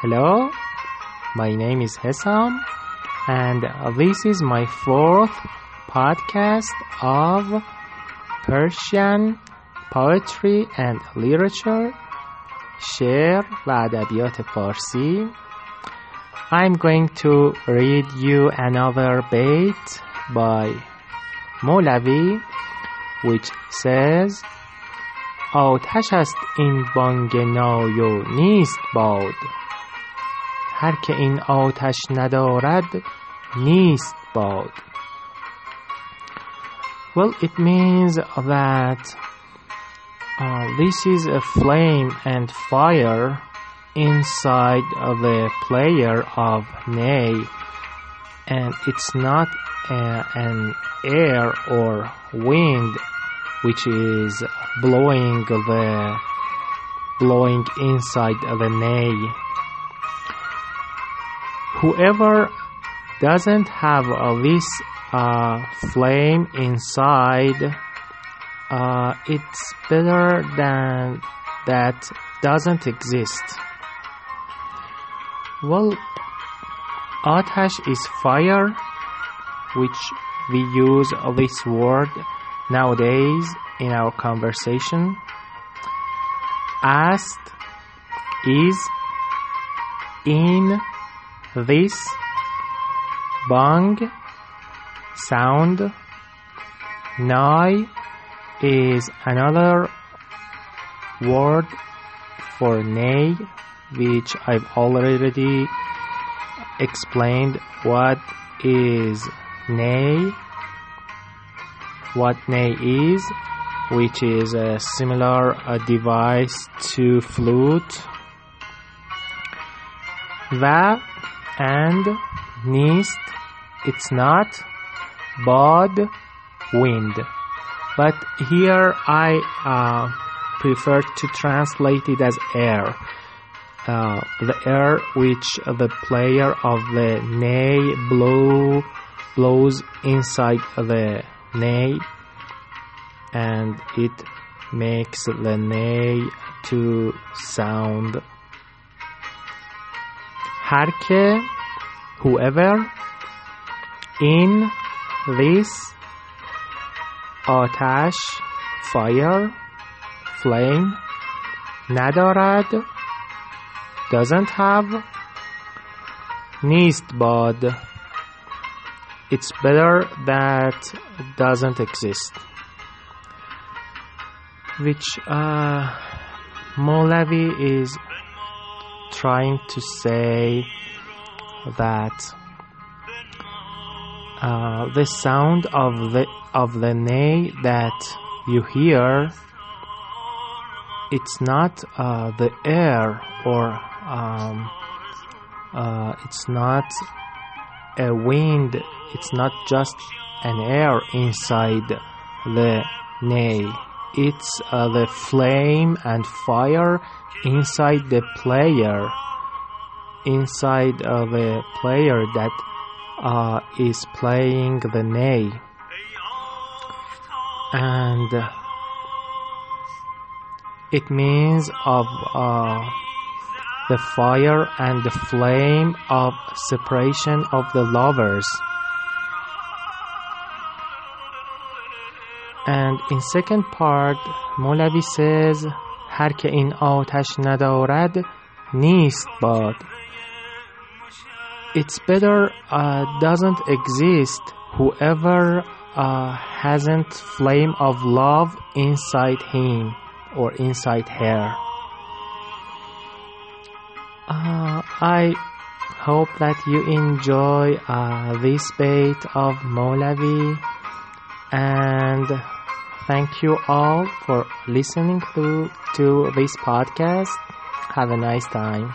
Hello, my name is Hesam, and this is my fourth podcast of Persian poetry and literature شعر و ادبیات فارسی I'm going to read you another bait by مولوی which says آتش است این بانگ نای و نیست باد هر که این آتش ندارد نیست باد Well, it means that uh, this is a flame and fire inside the player of Ney, and it's not uh, an air or wind which is blowing the blowing inside the Ney. whoever doesn't have uh, this uh, flame inside, uh, it's better than that doesn't exist. Well, Atash is fire, which we use this word nowadays in our conversation. Ast is in this bang sound. Nai is another word for nay, which I've already explained what is nay, what nay is, which is a similar uh, device to flute. Va and nist, it's not bad wind. But here I uh, prefer to translate it as air. Uh, the air which the player of the ney blow blows inside the ney and it makes the ney to sound هر که whoever in this آتش fire flame ندارد doesn't have نیست باد it's better that doesn't exist which uh, Molavi is trying to say that uh, the sound of the of the ney that you hear it's not uh, the air or um, uh, it's not a wind it's not just an air inside the ney it's uh, the flame and fire inside the player inside of the player that uh, is playing the ney. And it means of uh, the fire and the flame of separation of the lovers and in second part مولوی says هر که این آتش ندارد نیست باد it's better uh, doesn't exist whoever uh, hasn't flame of love inside him or inside her uh, I hope that you enjoy uh, this bait of Molavi and thank you all for listening to, to this podcast. Have a nice time